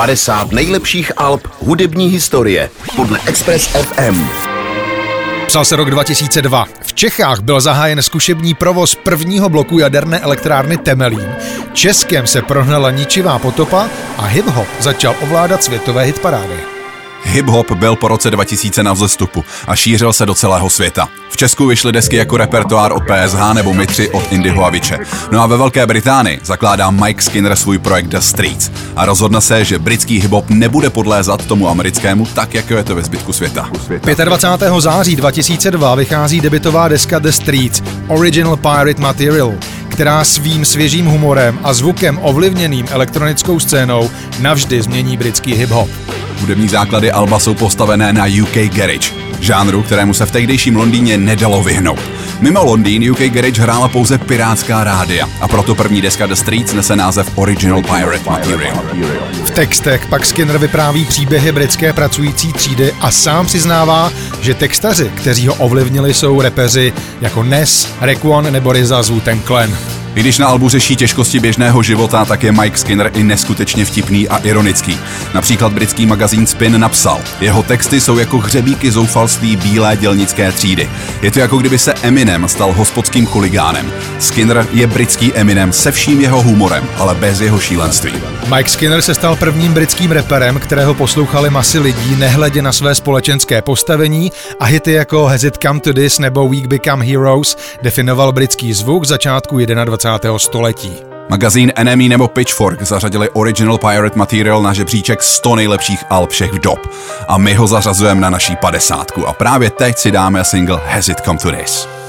50 nejlepších alb hudební historie podle Express FM. Psal se rok 2002. V Čechách byl zahájen zkušební provoz prvního bloku jaderné elektrárny Temelín. Českem se prohnala ničivá potopa a hip-hop začal ovládat světové hitparády. Hip-hop byl po roce 2000 na vzestupu a šířil se do celého světa. V Česku vyšly desky jako repertoár od PSH nebo Mitři od Indyho a. No a ve Velké Británii zakládá Mike Skinner svůj projekt The Streets a rozhodne se, že britský hip-hop nebude podlézat tomu americkému tak, jako je to ve zbytku světa. 25. září 2002 vychází debitová deska The Streets Original Pirate Material, která svým svěžím humorem a zvukem ovlivněným elektronickou scénou navždy změní britský hip-hop. Hudební základy Alba jsou postavené na UK Garage, žánru, kterému se v tehdejším Londýně nedalo vyhnout. Mimo Londýn UK Garage hrála pouze pirátská rádia a proto první deska The Streets nese název Original Pirate Material. V textech pak Skinner vypráví příběhy britské pracující třídy a sám přiznává, že textaři, kteří ho ovlivnili, jsou repeři jako Ness, Requon nebo Riza z Clan. I když na albu řeší těžkosti běžného života, tak je Mike Skinner i neskutečně vtipný a ironický. Například britský magazín Spin napsal, jeho texty jsou jako hřebíky zoufalství bílé dělnické třídy. Je to jako kdyby se Eminem stal hospodským chuligánem. Skinner je britský Eminem se vším jeho humorem, ale bez jeho šílenství. Mike Skinner se stal prvním britským reperem, kterého poslouchali masy lidí nehledě na své společenské postavení a hity jako Has It Come To This nebo Week Become Heroes definoval britský zvuk začátku 21 století. Magazín Enemy nebo Pitchfork zařadili Original Pirate Material na žebříček 100 nejlepších alb všech dob. A my ho zařazujeme na naší padesátku a právě teď si dáme single Has It Come To This.